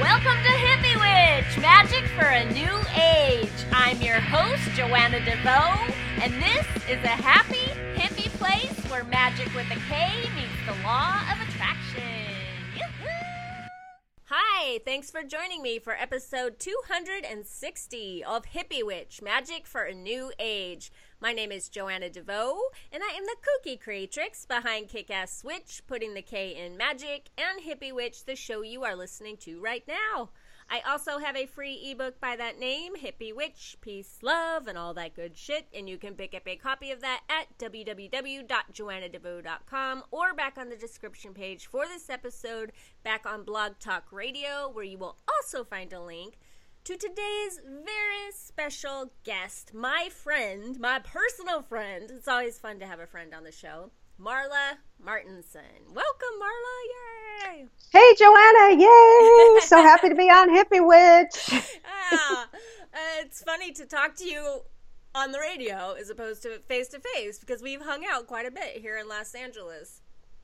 Welcome to Hippie Witch, magic for a new age. I'm your host, Joanna DeVoe, and this is a happy, hippie place where magic with a K meets the law of attraction. Hi, thanks for joining me for episode 260 of Hippie Witch, magic for a new age. My name is Joanna DeVoe, and I am the kooky creatrix behind Kick Ass Witch, putting the K in magic, and Hippie Witch, the show you are listening to right now. I also have a free ebook by that name, Hippie Witch, Peace, Love, and all that good shit, and you can pick up a copy of that at www.joannadevoe.com or back on the description page for this episode, back on Blog Talk Radio, where you will also find a link to today's very special guest, my friend, my personal friend. It's always fun to have a friend on the show, Marla Martenson. Welcome, Marla. Yay! Hey, Joanna. Yay! so happy to be on Hippie Witch. ah, uh, it's funny to talk to you on the radio as opposed to face to face because we've hung out quite a bit here in Los Angeles.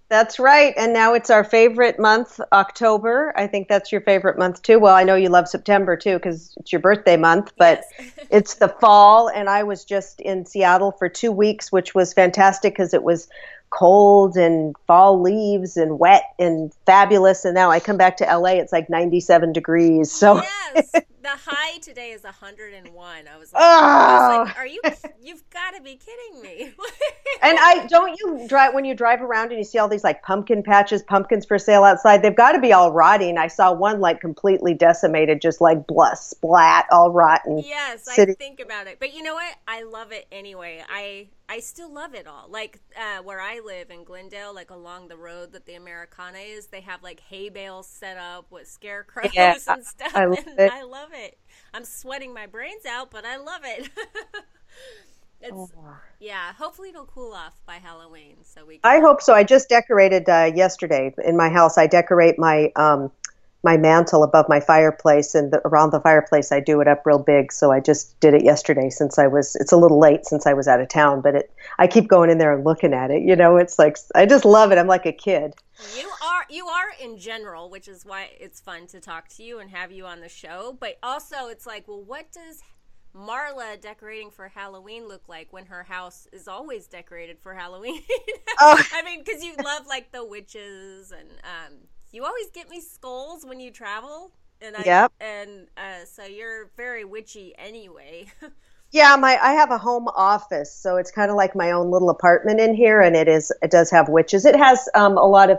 That's right. And now it's our favorite month, October. I think that's your favorite month too. Well, I know you love September too because it's your birthday month, but yes. it's the fall. And I was just in Seattle for two weeks, which was fantastic because it was cold and fall leaves and wet and fabulous. And now I come back to LA, it's like 97 degrees. So yes, the high today is 101. I was like, oh. I was like ah! are you? You've got to be kidding me. and I don't you drive when you drive around and you see all these like pumpkin patches, pumpkins for sale outside. They've got to be all rotting. I saw one like completely decimated, just like blah, splat, all rotten. Yes, City. I think about it, but you know what? I love it anyway. I I still love it all. Like uh, where I live in Glendale, like along the road that the Americana is, they have like hay bales set up with scarecrows yeah, and stuff. I love, and it. I love it. I'm sweating my brains out, but I love it. it's oh. yeah. Hopefully it'll cool off by Halloween, so we. I hope so. I just decorated uh, yesterday in my house. I decorate my um, my mantle above my fireplace and the, around the fireplace I do it up real big. So I just did it yesterday since I was it's a little late since I was out of town but it I keep going in there and looking at it you know? It's like I just love it. I'm like a kid. You are you are in general which is why it's fun to talk to you and have you on the show. But also it's like well what does Marla decorating for Halloween look like when her house is always decorated for Halloween? oh. I mean, because you love like the witches and um, you always get me skulls when you travel, and I yep. and uh, so you're very witchy anyway. yeah, my I have a home office, so it's kind of like my own little apartment in here, and it is it does have witches. It has um, a lot of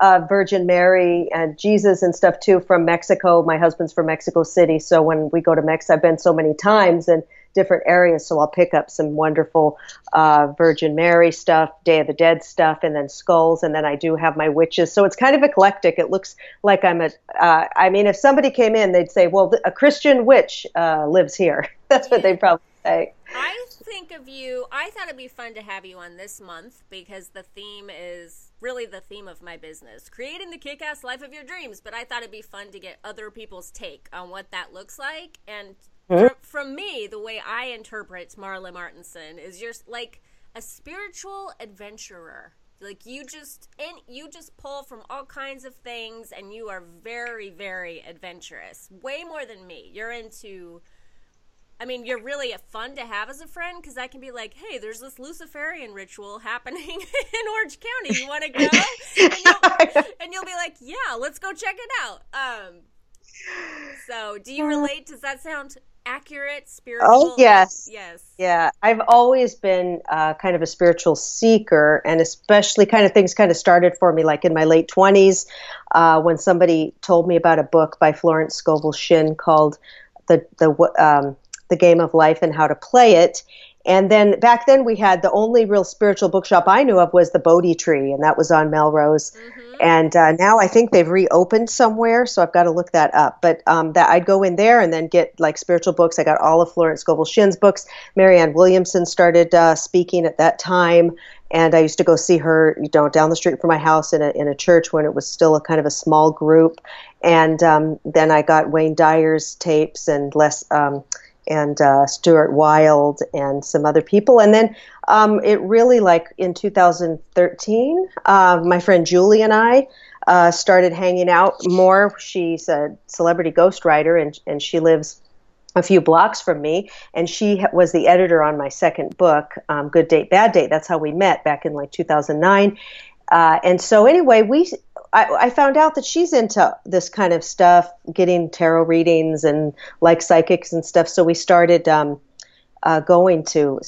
uh, Virgin Mary and Jesus and stuff too from Mexico. My husband's from Mexico City, so when we go to Mexico, I've been so many times, and different areas. So I'll pick up some wonderful uh, Virgin Mary stuff, Day of the Dead stuff, and then skulls. And then I do have my witches. So it's kind of eclectic. It looks like I'm a. Uh, I mean, if somebody came in, they'd say, well, a Christian witch uh, lives here. That's what they'd probably say. I think of you, I thought it'd be fun to have you on this month because the theme is really the theme of my business creating the kick ass life of your dreams. But I thought it'd be fun to get other people's take on what that looks like and from, from me, the way I interpret Marla Martenson is you're like a spiritual adventurer. Like you just and you just pull from all kinds of things, and you are very, very adventurous. Way more than me. You're into. I mean, you're really fun to have as a friend because I can be like, "Hey, there's this Luciferian ritual happening in Orange County. You want to go?" and, you'll, and you'll be like, "Yeah, let's go check it out." Um, so, do you relate? Does that sound accurate spiritual oh yes yes yeah i've always been uh, kind of a spiritual seeker and especially kind of things kind of started for me like in my late 20s uh, when somebody told me about a book by florence scovel shinn called the the um, the game of life and how to play it and then back then we had the only real spiritual bookshop I knew of was the Bodhi Tree, and that was on Melrose. Mm-hmm. And uh, now I think they've reopened somewhere, so I've got to look that up. But um, that I'd go in there and then get like spiritual books. I got all of Florence Scovel Shinn's books. Marianne Williamson started uh, speaking at that time, and I used to go see her, you know, down the street from my house in a in a church when it was still a kind of a small group. And um, then I got Wayne Dyer's tapes and less. Um, and uh, Stuart Wilde and some other people. And then um, it really, like in 2013, uh, my friend Julie and I uh, started hanging out more. She's a celebrity ghostwriter, and and she lives a few blocks from me, and she was the editor on my second book, um, Good Date, Bad Date. That's how we met back in like 2009. Uh, and so anyway, we I, I, found out that she's into this kind of stuff, getting tarot readings and like psychics and stuff. So we started um, uh, going to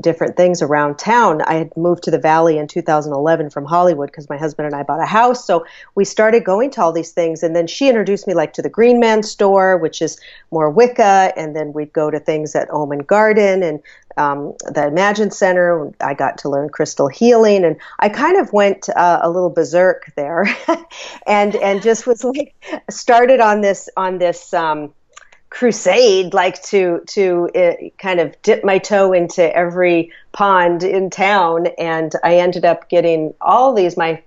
different things around town. I had moved to the Valley in 2011 from Hollywood because my husband and I bought a house. So we started going to all these things. And then she introduced me like to the Green Man store, which is more Wicca. And then we'd go to things at Omen Garden and um, the Imagine Center. I got to learn crystal healing. And I kind of went uh, a little berserk there and, and just was like, started on this, on this, um, crusade like to to uh, kind of dip my toe into every pond in town and i ended up getting all these my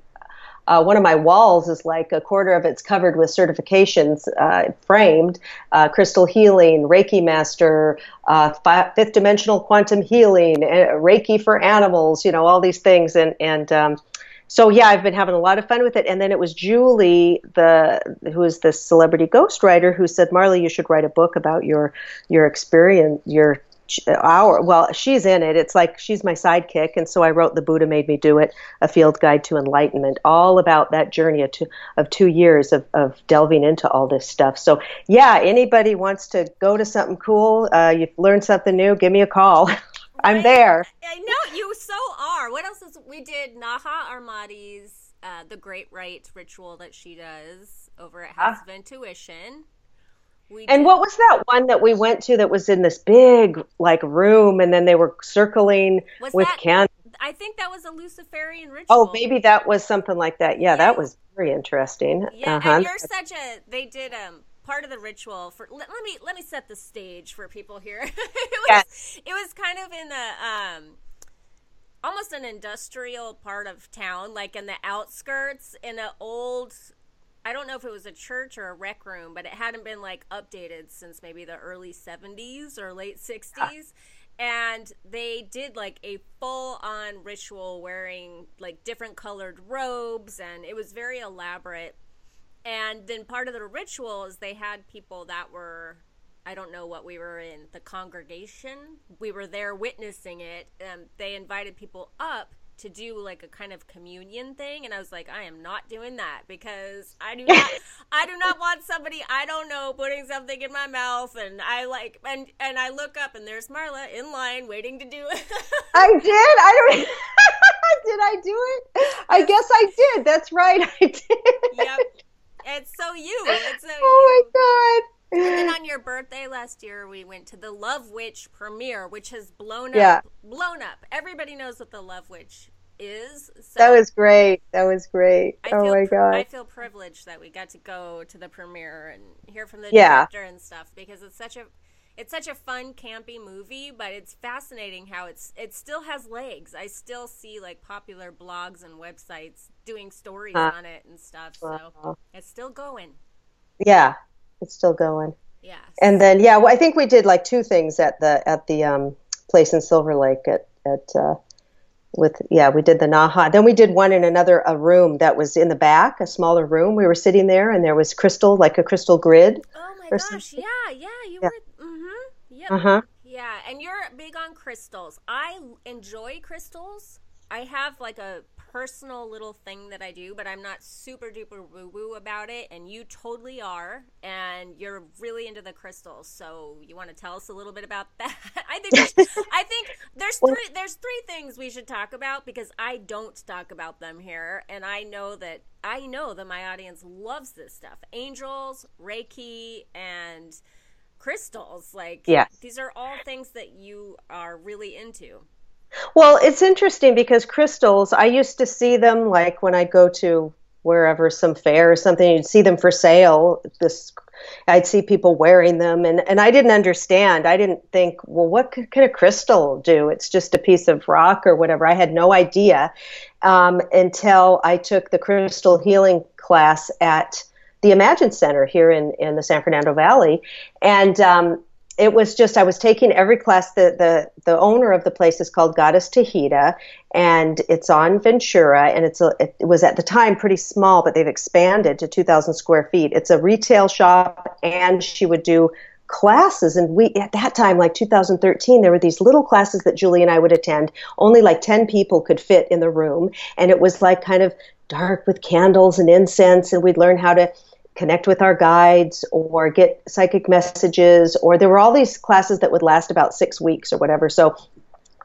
uh, one of my walls is like a quarter of it's covered with certifications uh, framed uh, crystal healing reiki master uh, fifth dimensional quantum healing uh, reiki for animals you know all these things and and um, so yeah, I've been having a lot of fun with it. And then it was Julie, the who is the celebrity ghostwriter, who said, "Marley, you should write a book about your your experience, your our well she's in it it's like she's my sidekick and so i wrote the buddha made me do it a field guide to enlightenment all about that journey of two, of two years of, of delving into all this stuff so yeah anybody wants to go to something cool uh, you've learned something new give me a call I'm there. I know you so are. What else is we did? Naha Armády's uh, the Great Rite ritual that she does over at House ah. of Intuition. We and did. what was that one that we went to that was in this big like room, and then they were circling was with candles? I think that was a Luciferian ritual. Oh, maybe that was something like that. Yeah, yeah. that was very interesting. Yeah, uh-huh. and you're such a. They did um part of the ritual for let, let, me let me set the stage for people here. it was yes. it was kind of in the um almost an industrial part of town, like in the outskirts in an old I don't know if it was a church or a rec room, but it hadn't been like updated since maybe the early 70s or late 60s. Ah. And they did like a full on ritual wearing like different colored robes, and it was very elaborate and then part of the ritual is they had people that were I don't know what we were in the congregation. We were there witnessing it. and they invited people up to do like a kind of communion thing, and I was like, I am not doing that because I do not, I do not want somebody I don't know putting something in my mouth, and I like, and and I look up and there's Marla in line waiting to do it. I did. I don't. did I do it? I guess I did. That's right. I did. Yep. It's so you. It's so oh you. my god. And on your birthday last year, we went to the Love Witch premiere, which has blown up. Yeah. Blown up. Everybody knows what the Love Witch is. So that was great. That was great. I oh my god. I feel privileged that we got to go to the premiere and hear from the yeah. director and stuff because it's such a it's such a fun campy movie but it's fascinating how it's it still has legs i still see like popular blogs and websites doing stories uh, on it and stuff so it's still going yeah it's still going yeah and then yeah well, i think we did like two things at the at the um, place in silver lake at at uh, with yeah we did the naha then we did one in another a room that was in the back a smaller room we were sitting there and there was crystal like a crystal grid oh my gosh something. yeah yeah you yeah. were Yep. Uh huh. Yeah, and you're big on crystals. I enjoy crystals. I have like a personal little thing that I do, but I'm not super duper woo woo about it, and you totally are. And you're really into the crystals, so you want to tell us a little bit about that? I think I think there's three there's three things we should talk about because I don't talk about them here, and I know that I know that my audience loves this stuff: angels, Reiki, and crystals. Like, yeah. these are all things that you are really into. Well, it's interesting because crystals, I used to see them like when I go to wherever some fair or something, you'd see them for sale. This, I'd see people wearing them, and, and I didn't understand. I didn't think, well, what could a crystal do? It's just a piece of rock or whatever. I had no idea um, until I took the crystal healing class at the Imagine Center here in, in the San Fernando Valley. And um, it was just I was taking every class. The the the owner of the place is called Goddess Tahita, and it's on Ventura, and it's a it was at the time pretty small, but they've expanded to 2,000 square feet. It's a retail shop, and she would do classes and we at that time like 2013 there were these little classes that Julie and I would attend only like 10 people could fit in the room and it was like kind of dark with candles and incense and we'd learn how to connect with our guides or get psychic messages or there were all these classes that would last about six weeks or whatever. So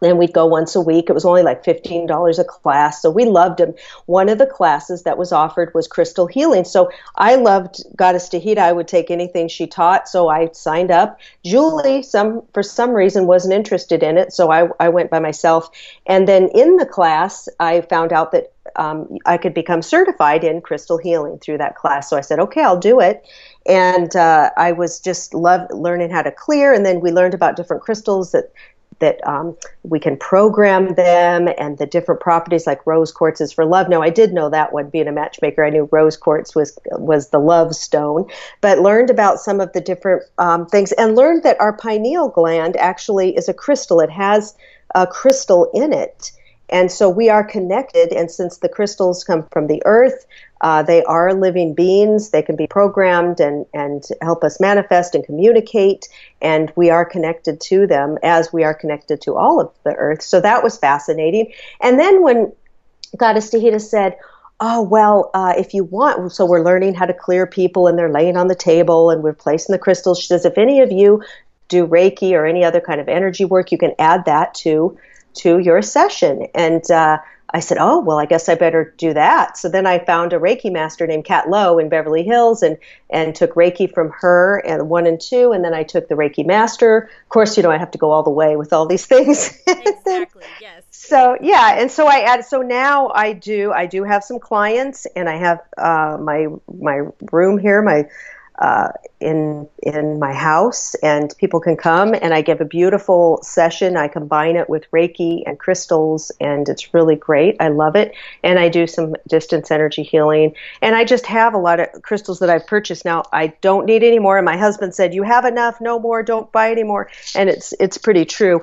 then we'd go once a week. It was only like $15 a class. So we loved them. One of the classes that was offered was crystal healing. So I loved Goddess Tahita. I would take anything she taught. So I signed up. Julie, some for some reason, wasn't interested in it. So I, I went by myself. And then in the class, I found out that um, I could become certified in crystal healing through that class. So I said, okay, I'll do it. And uh, I was just love learning how to clear. And then we learned about different crystals that that um, we can program them and the different properties like rose quartz is for love. Now I did know that one being a matchmaker. I knew rose quartz was was the love stone, but learned about some of the different um, things and learned that our pineal gland actually is a crystal. It has a crystal in it. And so we are connected. And since the crystals come from the earth, uh, they are living beings. They can be programmed and, and help us manifest and communicate. And we are connected to them as we are connected to all of the earth. So that was fascinating. And then when Goddess Tahita said, Oh, well, uh, if you want, so we're learning how to clear people and they're laying on the table and we're placing the crystals. She says, if any of you do Reiki or any other kind of energy work, you can add that to to your session. And uh, I said, oh, well, I guess I better do that. So then I found a Reiki master named Kat Lowe in Beverly Hills and, and took Reiki from her and one and two. And then I took the Reiki master. Of course, you know, I have to go all the way with all these things. Exactly. yes. So yeah. And so I add, so now I do, I do have some clients and I have, uh, my, my room here, my, uh, in in my house, and people can come, and I give a beautiful session. I combine it with Reiki and crystals, and it's really great. I love it, and I do some distance energy healing, and I just have a lot of crystals that I've purchased now. I don't need any more, and my husband said, "You have enough, no more. Don't buy any more," and it's it's pretty true.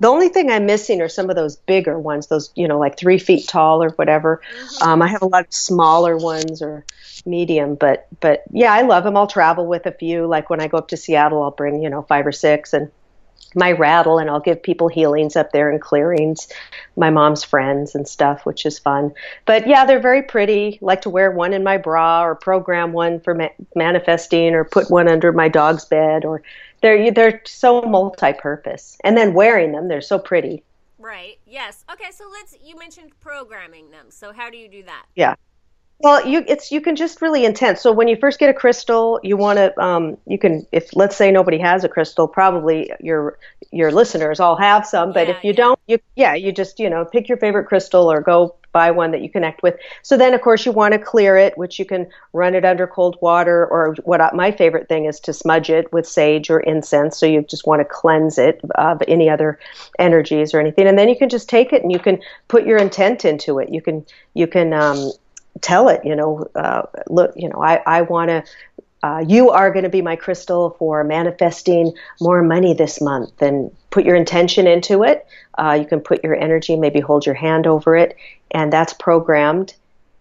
The only thing I'm missing are some of those bigger ones, those you know like three feet tall or whatever. Mm-hmm. Um, I have a lot of smaller ones or medium, but but yeah, I love them. I'll travel with a few. Like when I go up to Seattle, I'll bring you know five or six and my rattle, and I'll give people healings up there and clearings. My mom's friends and stuff, which is fun. But yeah, they're very pretty. Like to wear one in my bra or program one for ma- manifesting or put one under my dog's bed or they're they're so multi-purpose. And then wearing them, they're so pretty. Right. Yes. Okay. So let's. You mentioned programming them. So how do you do that? Yeah. Well, you it's you can just really intense. So when you first get a crystal, you want to um, you can if let's say nobody has a crystal, probably your your listeners all have some. But yeah, if you yeah. don't, you yeah, you just you know pick your favorite crystal or go buy one that you connect with. So then, of course, you want to clear it, which you can run it under cold water, or what I, my favorite thing is to smudge it with sage or incense. So you just want to cleanse it of any other energies or anything, and then you can just take it and you can put your intent into it. You can you can um, tell it, you know, uh, look, you know, I, I want to, uh, you are going to be my crystal for manifesting more money this month and put your intention into it. Uh, you can put your energy, maybe hold your hand over it, and that's programmed.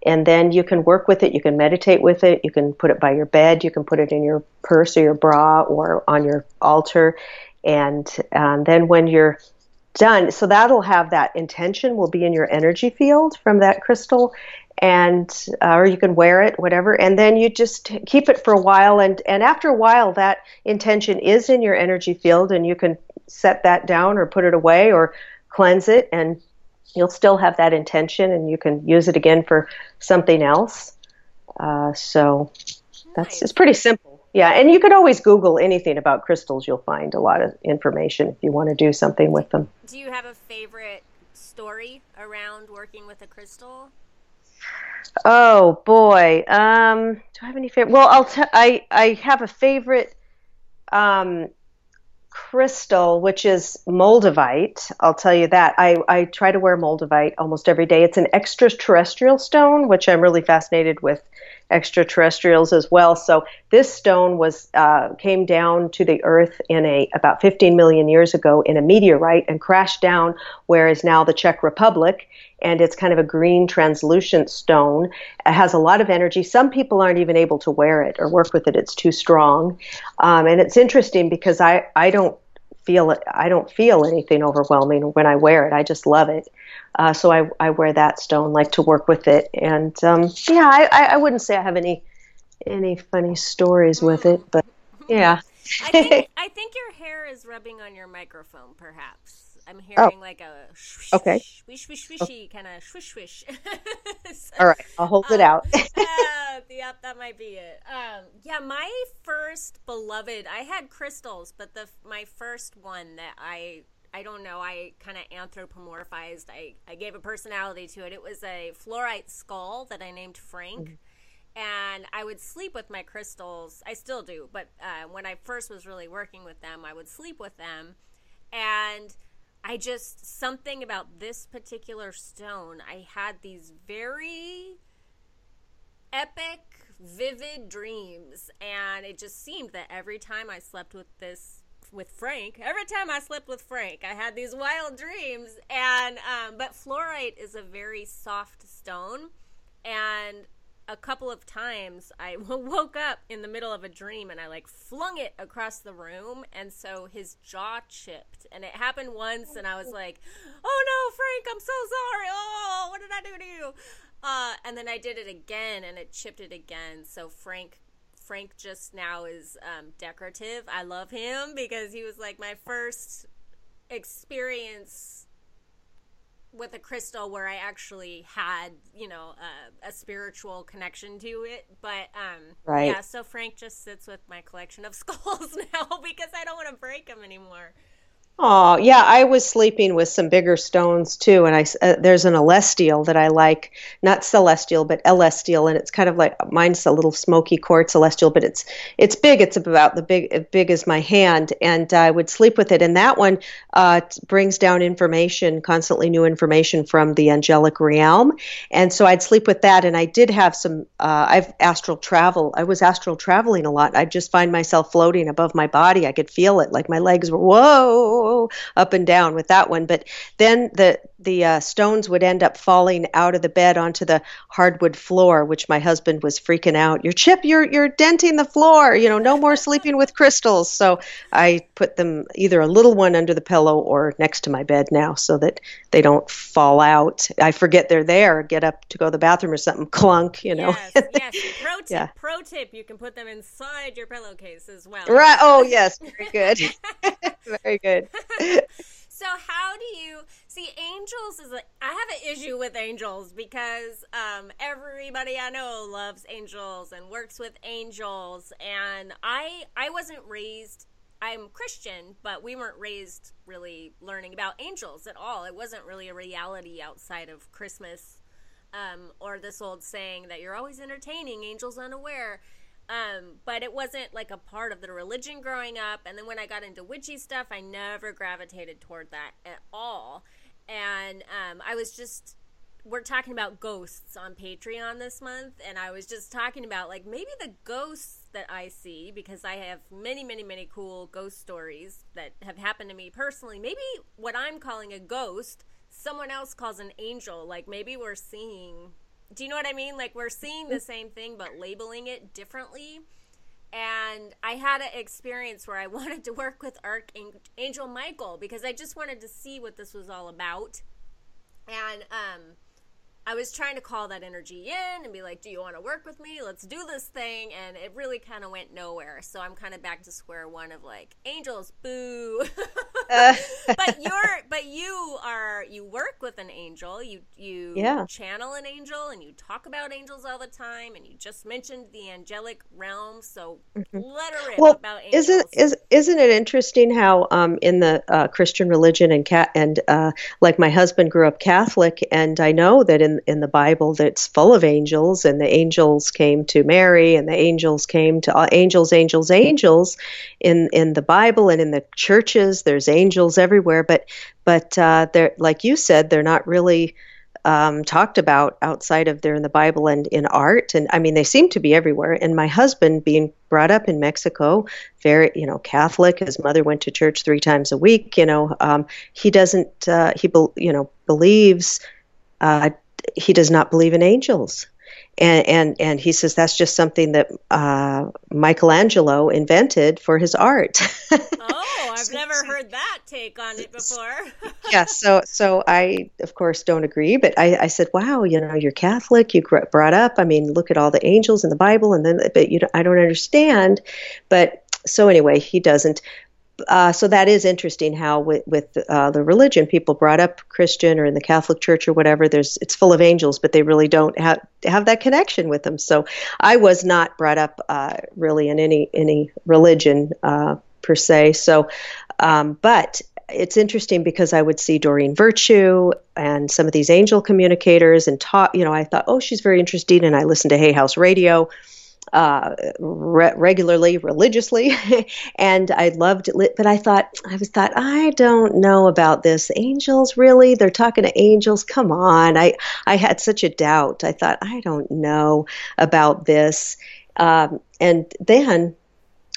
And then you can work with it. You can meditate with it. You can put it by your bed. You can put it in your purse or your bra or on your altar. And um, then when you're done, so that'll have that intention will be in your energy field from that crystal and uh, or you can wear it whatever and then you just keep it for a while and and after a while that intention is in your energy field and you can set that down or put it away or cleanse it and you'll still have that intention and you can use it again for something else. Uh, so that's nice. it's pretty simple yeah and you could always google anything about crystals you'll find a lot of information if you want to do something with them do you have a favorite story around working with a crystal Oh boy. Um, do I have any favorite? Well, I'll t- I I have a favorite um, crystal, which is moldavite. I'll tell you that. I, I try to wear moldavite almost every day. It's an extraterrestrial stone, which I'm really fascinated with extraterrestrials as well. So this stone was uh, came down to the Earth in a about 15 million years ago in a meteorite and crashed down where is now the Czech Republic. And it's kind of a green translucent stone. It has a lot of energy. Some people aren't even able to wear it or work with it. It's too strong. Um, and it's interesting because I, I don't feel it. I don't feel anything overwhelming when I wear it. I just love it. Uh, so I, I wear that stone, like to work with it. And um, yeah, I, I wouldn't say I have any any funny stories with it, but yeah. I think I think your hair is rubbing on your microphone, perhaps. I'm oh. hearing oh. like a swish, okay. swish, swish, swishy kind of swish, swish. so, All right, I'll hold it um, out. uh, yep, that might be it. Um, yeah, my first beloved, I had crystals, but the my first one that I I don't know, I kind of anthropomorphized. I, I gave a personality to it. It was a fluorite skull that I named Frank. Mm-hmm and I would sleep with my crystals. I still do, but uh, when I first was really working with them, I would sleep with them, and I just something about this particular stone. I had these very epic, vivid dreams, and it just seemed that every time I slept with this with Frank, every time I slept with Frank, I had these wild dreams. And um, but fluorite is a very soft stone, and a couple of times I woke up in the middle of a dream and I like flung it across the room and so his jaw chipped and it happened once and I was like, "Oh no, Frank, I'm so sorry. Oh, what did I do to you?" Uh, and then I did it again and it chipped it again. So Frank Frank just now is um, decorative. I love him because he was like my first experience with a crystal where I actually had, you know, a, a spiritual connection to it. But um, right. yeah, so Frank just sits with my collection of skulls now because I don't want to break them anymore. Oh, yeah, I was sleeping with some bigger stones too, and I uh, there's an elestial that I like, not celestial, but elestial, and it's kind of like mine's a little smoky quartz elestial, but it's it's big. It's about the big as big as my hand, and I would sleep with it. And that one uh, brings down information, constantly new information from the angelic realm, and so I'd sleep with that. And I did have some. Uh, I've astral travel. I was astral traveling a lot. I'd just find myself floating above my body. I could feel it, like my legs were whoa up and down with that one. But then the the uh, stones would end up falling out of the bed onto the hardwood floor, which my husband was freaking out. Your chip, you're you're denting the floor. You know, no more sleeping with crystals. So I put them either a little one under the pillow or next to my bed now, so that they don't fall out. I forget they're there. Get up to go to the bathroom or something, clunk. You know. Yes. yes. Pro tip. Yeah. Pro tip: you can put them inside your pillowcase as well. Right. Oh yes. Very good. very good. So how do you see angels is I have an issue with angels because um, everybody I know loves angels and works with angels and I I wasn't raised I'm Christian, but we weren't raised really learning about angels at all. It wasn't really a reality outside of Christmas um, or this old saying that you're always entertaining angels unaware. Um, but it wasn't like a part of the religion growing up. And then when I got into witchy stuff, I never gravitated toward that at all. And um, I was just, we're talking about ghosts on Patreon this month. And I was just talking about like maybe the ghosts that I see, because I have many, many, many cool ghost stories that have happened to me personally. Maybe what I'm calling a ghost, someone else calls an angel. Like maybe we're seeing do you know what I mean? Like we're seeing the same thing but labeling it differently. And I had an experience where I wanted to work with Archangel Michael because I just wanted to see what this was all about. And um, I was trying to call that energy in and be like, "Do you want to work with me? Let's do this thing." And it really kind of went nowhere. So I'm kind of back to square one of like, "Angels, boo." but you're but you are you work with an angel. You you yeah. channel an angel and you talk about angels all the time and you just mentioned the angelic realm. So mm-hmm. let her rip well, about angels. Isn't is isn't it interesting how um, in the uh, Christian religion and cat and uh, like my husband grew up Catholic and I know that in in the Bible that's full of angels, and the angels came to Mary, and the angels came to uh, angels, angels, angels. In in the Bible and in the churches, there's angels everywhere, but but uh, they're like you said, they're not really um, talked about outside of there in the Bible and in art. And I mean, they seem to be everywhere. And my husband, being brought up in Mexico, very, you know, Catholic, his mother went to church three times a week, you know, um, he doesn't, uh, he, be, you know, believes, uh, he does not believe in angels and and and he says that's just something that uh, Michelangelo invented for his art. oh, I've never heard that take on it before. yeah, so so I of course don't agree, but I, I said, wow, you know, you're Catholic, you brought up. I mean, look at all the angels in the Bible, and then but you, I don't understand. But so anyway, he doesn't uh, so that is interesting how with, with uh, the religion people brought up Christian or in the Catholic Church or whatever there's it's full of angels but they really don't have have that connection with them. So I was not brought up uh, really in any any religion uh, per se. So um, but it's interesting because I would see Doreen Virtue and some of these angel communicators and talk you know I thought oh she's very interesting. And I listened to Hay House Radio uh, re- regularly, religiously, and I loved it. But I thought, I was thought, I don't know about this. Angels, really? They're talking to angels? Come on! I I had such a doubt. I thought, I don't know about this. Um, and then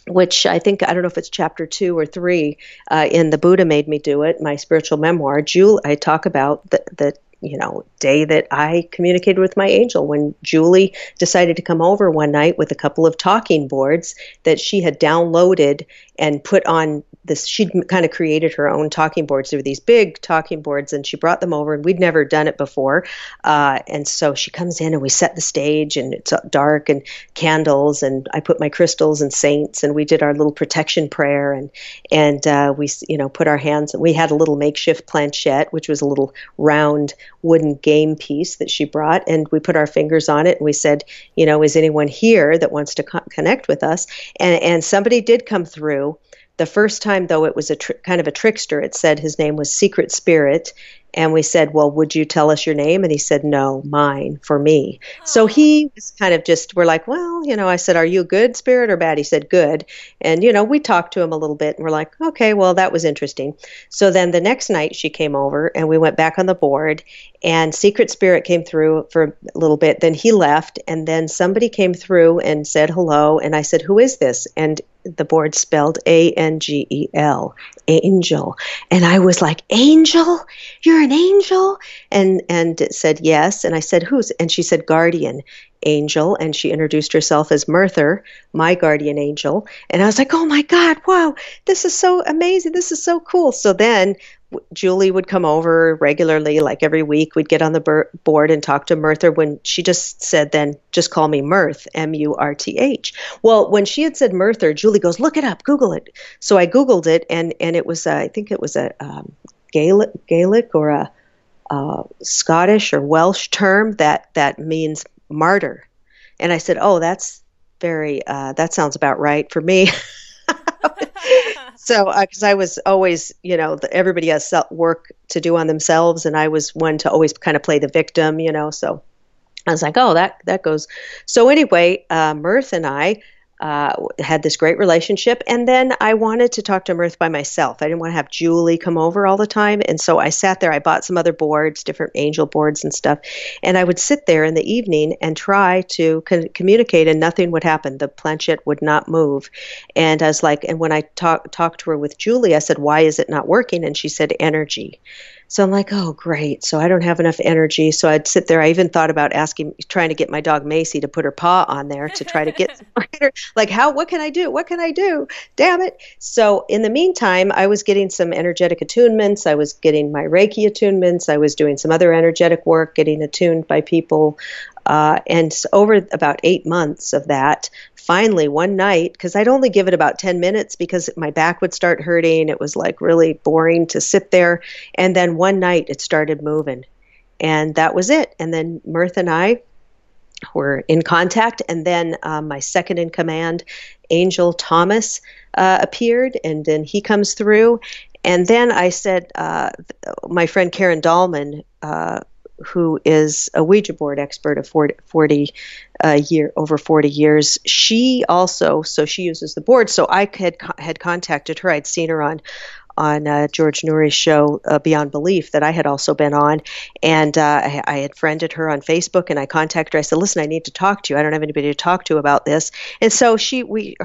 which I think I don't know if it's chapter two or three uh, in the Buddha made me do it, my spiritual memoir. Jewel, I talk about the, the you know day that I communicated with my angel when Julie decided to come over one night with a couple of talking boards that she had downloaded and put on this she'd kind of created her own talking boards. There were these big talking boards and she brought them over and we'd never done it before. Uh, and so she comes in and we set the stage and it's dark and candles and i put my crystals and saints and we did our little protection prayer and and uh, we you know put our hands we had a little makeshift planchette which was a little round wooden game piece that she brought and we put our fingers on it and we said you know is anyone here that wants to co- connect with us? And and somebody did come through the first time, though, it was a tr- kind of a trickster. It said his name was Secret Spirit, and we said, Well, would you tell us your name? And he said, No, mine, for me. Oh. So he was kind of just, we're like, Well, you know, I said, Are you a good spirit or bad? He said, Good. And, you know, we talked to him a little bit and we're like, Okay, well, that was interesting. So then the next night she came over and we went back on the board and Secret Spirit came through for a little bit. Then he left and then somebody came through and said hello. And I said, Who is this? And the board spelled A N G E L, angel. And I was like, Angel? You're an angel? And and it said yes. And I said, Who's? And she said, Guardian angel. And she introduced herself as Merther, my guardian angel. And I was like, Oh my God, wow, this is so amazing. This is so cool. So then Julie would come over regularly, like every week. We'd get on the board and talk to Merther when she just said, then just call me Mirth, M U R T H. Well, when she had said Merther, Julie goes, look it up, Google it. So I Googled it, and, and it was, uh, I think it was a um, Gaelic, Gaelic or a uh, Scottish or Welsh term that, that means martyr. And I said, oh, that's very, uh, that sounds about right for me. so because uh, I was always, you know, the, everybody has work to do on themselves, and I was one to always kind of play the victim, you know. So I was like, oh, that that goes. So anyway, uh, Mirth and I uh, had this great relationship. And then I wanted to talk to Mirth by myself. I didn't want to have Julie come over all the time. And so I sat there. I bought some other boards, different angel boards and stuff. And I would sit there in the evening and try to con- communicate, and nothing would happen. The planchette would not move. And I was like, and when I talk, talked to her with Julie, I said, why is it not working? And she said, energy. So I'm like, oh, great. So I don't have enough energy. So I'd sit there. I even thought about asking, trying to get my dog Macy to put her paw on there to try to get some Like, how, what can I do? What can I do? Damn it. So in the meantime, I was getting some energetic attunements. I was getting my Reiki attunements. I was doing some other energetic work, getting attuned by people. Uh, and over about eight months of that, finally one night, because I'd only give it about 10 minutes because my back would start hurting. It was like really boring to sit there. And then one night it started moving. And that was it. And then Mirth and I were in contact. And then um, my second in command, Angel Thomas, uh, appeared. And then he comes through. And then I said, uh, my friend Karen Dahlman, uh, who is a Ouija board expert of 40, 40 uh, year over 40 years. She also, so she uses the board. So I had had contacted her. I'd seen her on on uh, George Noory's show uh, Beyond Belief that I had also been on, and uh, I, I, had friended her on Facebook, and I contacted her. I said, "Listen, I need to talk to you. I don't have anybody to talk to about this." And so she, we,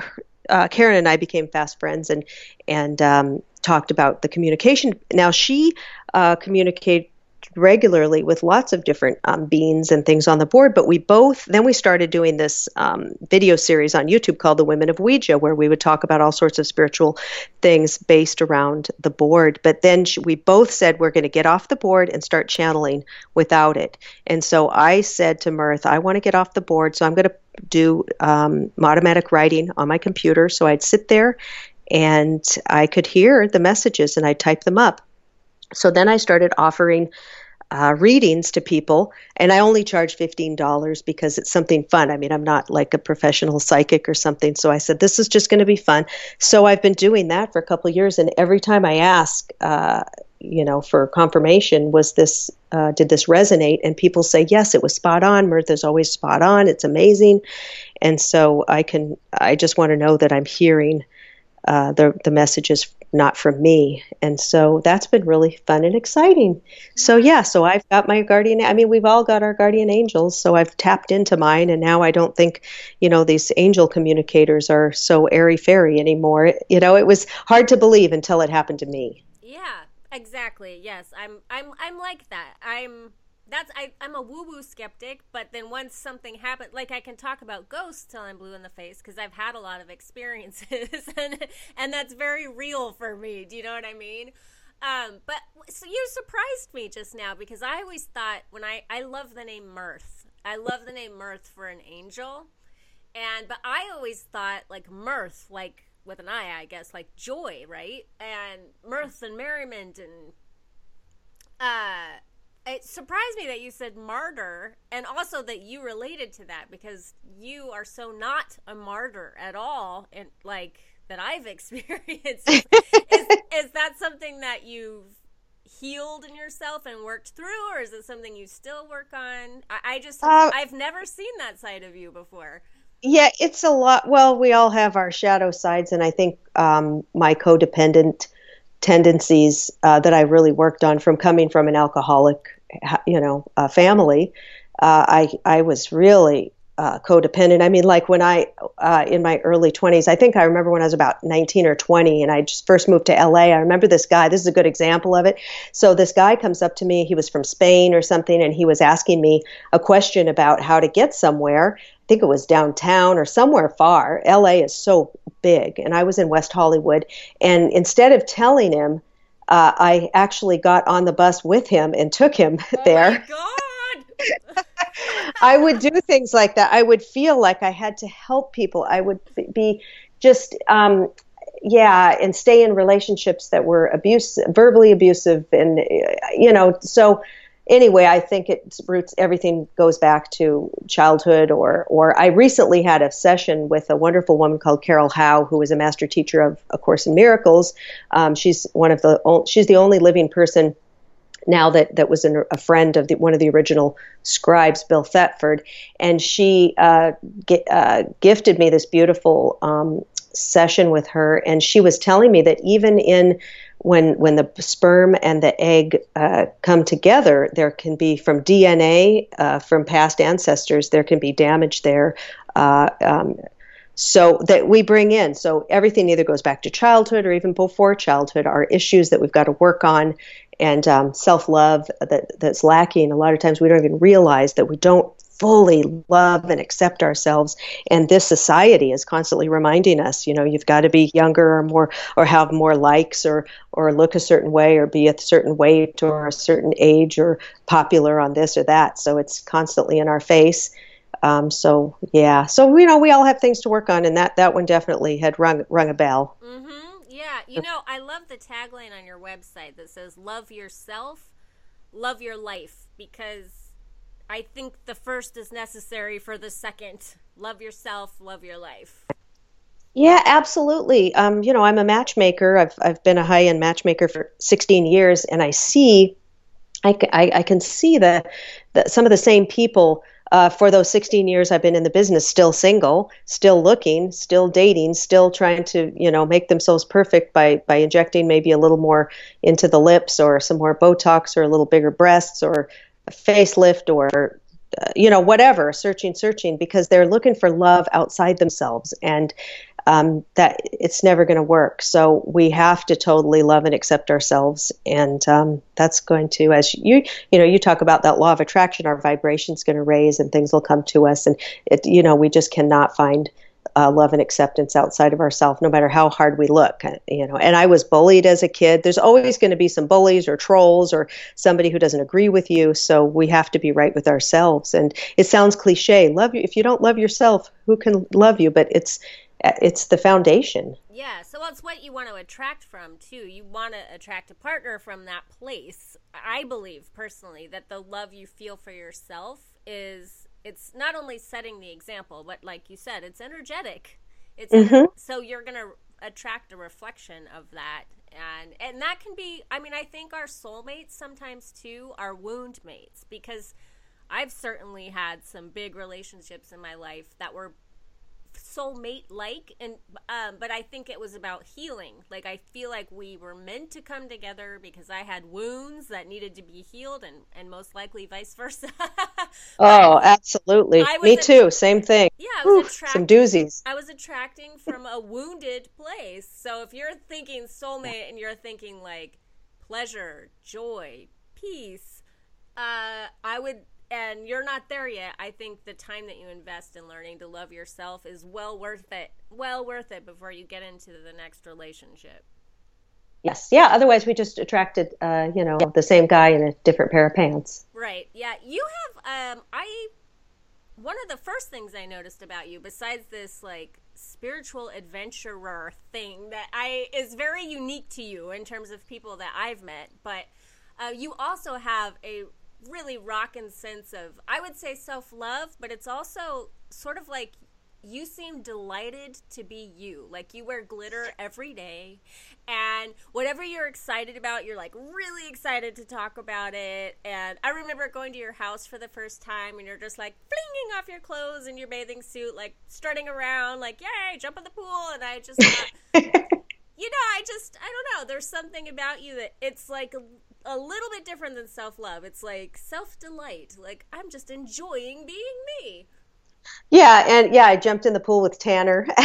uh, Karen and I became fast friends, and and um, talked about the communication. Now she uh, communicated regularly with lots of different um, beings and things on the board. But we both then we started doing this um, video series on YouTube called The Women of Ouija, where we would talk about all sorts of spiritual things based around the board. But then we both said we're going to get off the board and start channeling without it. And so I said to Mirth, I want to get off the board, so I'm going to do um, automatic writing on my computer. So I'd sit there and I could hear the messages and I'd type them up. So then I started offering uh, readings to people, and I only charge $15 because it's something fun. I mean, I'm not like a professional psychic or something. So I said, this is just going to be fun. So I've been doing that for a couple years, and every time I ask, uh, you know, for confirmation, was this, uh, did this resonate? And people say, yes, it was spot on. Mirtha's always spot on. It's amazing. And so I can, I just want to know that I'm hearing uh, the the messages not from me. And so that's been really fun and exciting. So mm-hmm. yeah, so I've got my guardian I mean we've all got our guardian angels, so I've tapped into mine and now I don't think, you know, these angel communicators are so airy fairy anymore. You know, it was hard to believe until it happened to me. Yeah, exactly. Yes. I'm I'm I'm like that. I'm that's I, I'm a woo woo skeptic, but then once something happened, like I can talk about ghosts till I'm blue in the face because I've had a lot of experiences, and and that's very real for me. Do you know what I mean? Um, but so you surprised me just now because I always thought when I I love the name Mirth, I love the name Mirth for an angel, and but I always thought like mirth, like with an I, I guess, like joy, right? And mirth and merriment and uh it surprised me that you said martyr and also that you related to that because you are so not a martyr at all and like that I've experienced. is, is, that something that you've healed in yourself and worked through or is it something you still work on? I, I just uh, I've never seen that side of you before. Yeah, it's a lot. Well, we all have our shadow sides, and I think um, my codependent tendencies uh, that I really worked on from coming from an alcoholic, you know, uh, family. Uh, I I was really uh, codependent. I mean, like when I uh, in my early 20s, I think I remember when I was about 19 or 20, and I just first moved to LA. I remember this guy. This is a good example of it. So this guy comes up to me. He was from Spain or something, and he was asking me a question about how to get somewhere. I think it was downtown or somewhere far. LA is so big, and I was in West Hollywood. And instead of telling him, uh, I actually got on the bus with him and took him oh there. I would do things like that. I would feel like I had to help people. I would be just, um, yeah, and stay in relationships that were abuse, verbally abusive, and you know, so anyway, I think it roots everything goes back to childhood or or I recently had a session with a wonderful woman called Carol Howe, who is a master teacher of A Course in Miracles. Um, she's one of the she's the only living person now that that was an, a friend of the, one of the original scribes, Bill Thetford, and she uh, get, uh, gifted me this beautiful um, session with her, and she was telling me that even in when when the sperm and the egg uh, come together, there can be from DNA uh, from past ancestors. There can be damage there. Uh, um, so that we bring in so everything either goes back to childhood or even before childhood are issues that we've got to work on and um, self-love that, that's lacking a lot of times we don't even realize that we don't fully love and accept ourselves. And this society is constantly reminding us, you know, you've got to be younger or more, or have more likes, or or look a certain way, or be a certain weight, or a certain age, or popular on this or that. So it's constantly in our face. Um, so yeah, so you know, we all have things to work on, and that that one definitely had rung rung a bell. Mm-hmm. Yeah, you know, I love the tagline on your website that says "Love yourself, love your life," because I think the first is necessary for the second. Love yourself, love your life. Yeah, absolutely. Um, you know, I'm a matchmaker. I've I've been a high end matchmaker for 16 years, and I see, I, I, I can see the, the some of the same people uh, for those 16 years I've been in the business, still single, still looking, still dating, still trying to, you know, make themselves perfect by by injecting maybe a little more into the lips or some more Botox or a little bigger breasts or facelift or uh, you know whatever searching searching because they're looking for love outside themselves and um, that it's never going to work. So we have to totally love and accept ourselves, and um, that's going to, as you you know, you talk about that law of attraction. Our vibration's going to raise, and things will come to us, and it you know we just cannot find. Uh, love and acceptance outside of ourselves, no matter how hard we look. You know, and I was bullied as a kid. There's always going to be some bullies or trolls or somebody who doesn't agree with you. So we have to be right with ourselves. And it sounds cliche. Love you. If you don't love yourself, who can love you? But it's it's the foundation. Yeah, so it's what you want to attract from too. You want to attract a partner from that place. I believe personally that the love you feel for yourself is it's not only setting the example, but like you said, it's energetic. It's mm-hmm. so you're going to attract a reflection of that and and that can be I mean, I think our soulmates sometimes too are wound mates because I've certainly had some big relationships in my life that were soulmate like and um, but i think it was about healing. Like i feel like we were meant to come together because i had wounds that needed to be healed and and most likely vice versa. Oh absolutely. Me too same thing. Yeah I was Oof, some doozies. I was attracting from a wounded place. So if you're thinking soulmate and you're thinking like pleasure joy peace uh, i would and you're not there yet, I think the time that you invest in learning to love yourself is well worth it. Well worth it before you get into the next relationship. Yes. Yeah. Otherwise, we just attracted, uh, you know, the same guy in a different pair of pants. Right. Yeah. You have. Um. I. One of the first things I noticed about you, besides this like spiritual adventurer thing that I is very unique to you in terms of people that I've met, but uh, you also have a really rocking sense of I would say self love, but it's also sort of like you seem delighted to be you. Like you wear glitter every day, and whatever you're excited about, you're like really excited to talk about it. And I remember going to your house for the first time, and you're just like flinging off your clothes in your bathing suit, like strutting around, like yay, jump in the pool. And I just, thought, you know, I just, I don't know. There's something about you that it's like a little bit different than self love. It's like self delight. Like I'm just enjoying being me. Yeah, and yeah, I jumped in the pool with Tanner.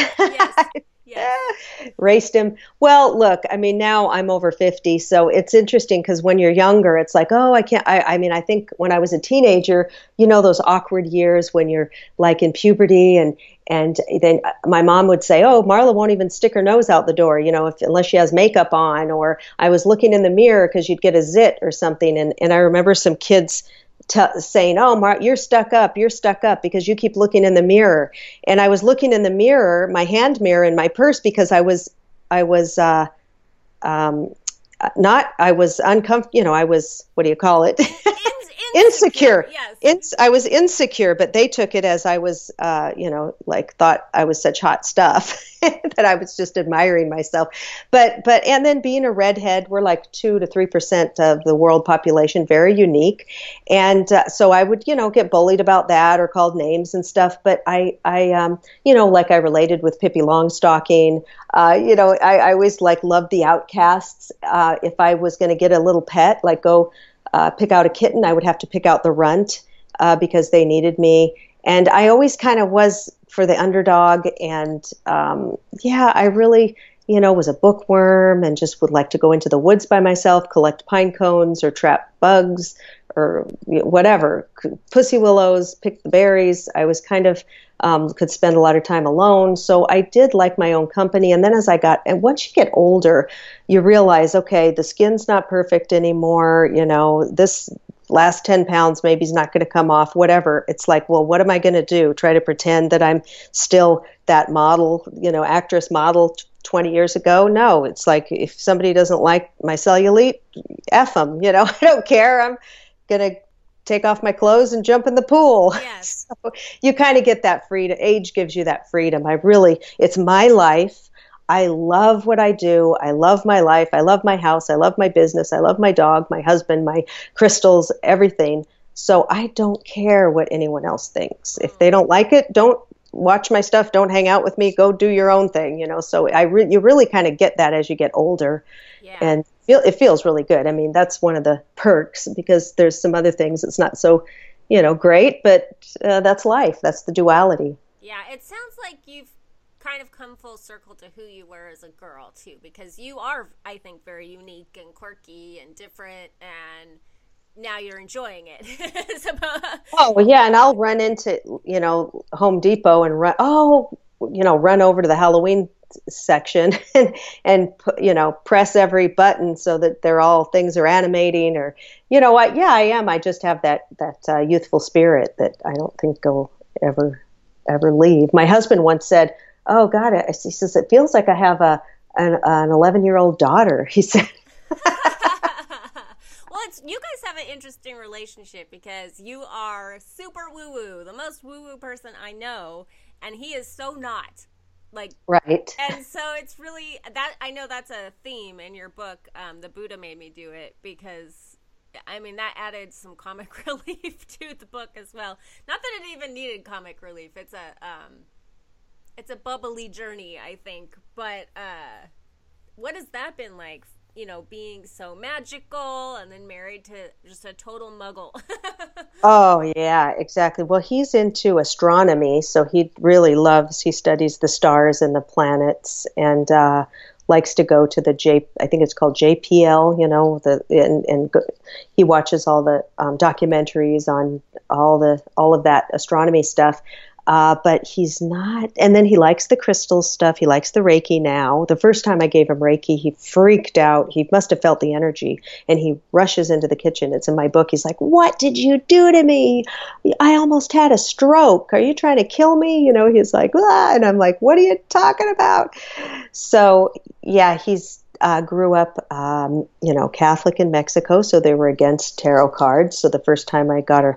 Yes. yes. Raced him. Well, look, I mean, now I'm over 50, so it's interesting because when you're younger, it's like, oh, I can't. I, I mean, I think when I was a teenager, you know, those awkward years when you're like in puberty and and then my mom would say, "Oh, Marla won't even stick her nose out the door, you know, if, unless she has makeup on." Or I was looking in the mirror because you'd get a zit or something, and and I remember some kids T- saying, "Oh, Mark, you're stuck up. You're stuck up because you keep looking in the mirror." And I was looking in the mirror, my hand mirror in my purse, because I was, I was, uh, um, not, I was uncomfortable. You know, I was, what do you call it? insecure. Yes. I was insecure, but they took it as I was, uh, you know, like thought I was such hot stuff that I was just admiring myself. But, but, and then being a redhead, we're like two to three percent of the world population, very unique, and uh, so I would, you know, get bullied about that or called names and stuff. But I, I, um, you know, like I related with Pippi Longstocking. Uh, you know, I, I always like loved the outcasts. Uh, if I was going to get a little pet, like go uh, pick out a kitten, I would have to pick out the runt uh, because they needed me. And I always kind of was for the underdog. And um, yeah, I really, you know, was a bookworm and just would like to go into the woods by myself, collect pine cones or trap bugs or whatever, pussy willows, pick the berries. I was kind of um, could spend a lot of time alone. So I did like my own company. And then as I got, and once you get older, you realize, okay, the skin's not perfect anymore. You know, this last 10 pounds maybe is not going to come off, whatever. It's like, well, what am I going to do? Try to pretend that I'm still that model, you know, actress model 20 years ago? No, it's like if somebody doesn't like my cellulite, F them, you know, I don't care. I'm going to take off my clothes and jump in the pool. Yes. So you kind of get that freedom. Age gives you that freedom. I really, it's my life. I love what I do. I love my life. I love my house. I love my business. I love my dog, my husband, my crystals, everything. So I don't care what anyone else thinks. If they don't like it, don't watch my stuff. Don't hang out with me. Go do your own thing. You know. So I re- you really kind of get that as you get older, Yeah. and feel, it feels really good. I mean, that's one of the perks because there's some other things it's not so, you know, great, but uh, that's life. That's the duality. Yeah, it sounds like you've kind of come full circle to who you were as a girl too, because you are, I think, very unique and quirky and different, and now you're enjoying it. Oh yeah, and I'll run into you know Home Depot and run. Oh, you know, run over to the Halloween section and and you know press every button so that they're all things are animating or you know what? Yeah, I am. I just have that that uh, youthful spirit that I don't think will ever ever leave. My husband once said, "Oh God," he says it feels like I have a an, an 11 year old daughter. He said. it's you guys have an interesting relationship because you are super woo woo, the most woo woo person I know, and he is so not. Like Right. and so it's really that I know that's a theme in your book. Um, the Buddha made me do it because I mean that added some comic relief to the book as well. Not that it even needed comic relief. It's a um, it's a bubbly journey, I think. But uh, what has that been like? You know, being so magical and then married to just a total muggle. Oh, yeah, exactly. Well, he's into astronomy, so he really loves, he studies the stars and the planets and uh, likes to go to the J, I think it's called JPL, you know, the and, and go, he watches all the um, documentaries on all the all of that astronomy stuff. Uh, but he's not, and then he likes the crystal stuff. He likes the Reiki now. The first time I gave him Reiki, he freaked out. He must have felt the energy and he rushes into the kitchen. It's in my book. He's like, What did you do to me? I almost had a stroke. Are you trying to kill me? You know, he's like, ah, and I'm like, What are you talking about? So, yeah, he's uh, grew up, um, you know, Catholic in Mexico, so they were against tarot cards. So the first time I got a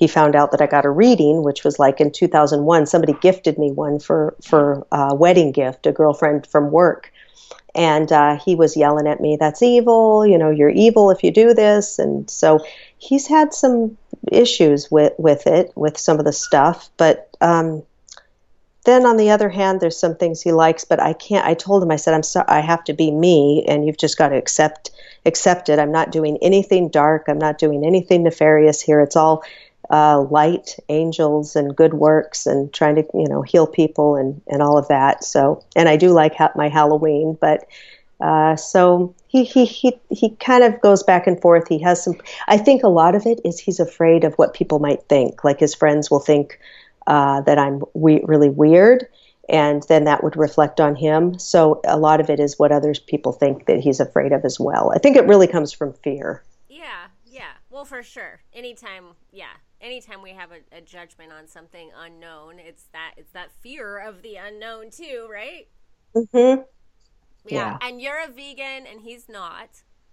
he found out that I got a reading, which was like in 2001. Somebody gifted me one for for a wedding gift, a girlfriend from work, and uh, he was yelling at me, "That's evil! You know, you're evil if you do this." And so he's had some issues with with it, with some of the stuff. But um, then on the other hand, there's some things he likes, but I can't. I told him, I said, "I'm sorry, I have to be me, and you've just got to accept accept it. I'm not doing anything dark. I'm not doing anything nefarious here. It's all." Uh, light, angels, and good works, and trying to you know heal people and and all of that. So, and I do like ha- my Halloween, but uh, so he he he he kind of goes back and forth. He has some. I think a lot of it is he's afraid of what people might think. Like his friends will think uh, that I'm we- really weird. And then that would reflect on him. So a lot of it is what others people think that he's afraid of as well. I think it really comes from fear. Yeah, yeah. Well, for sure. Anytime, yeah. Anytime we have a, a judgment on something unknown, it's that it's that fear of the unknown too, right? Mm-hmm. Yeah. Yeah. And you're a vegan, and he's not.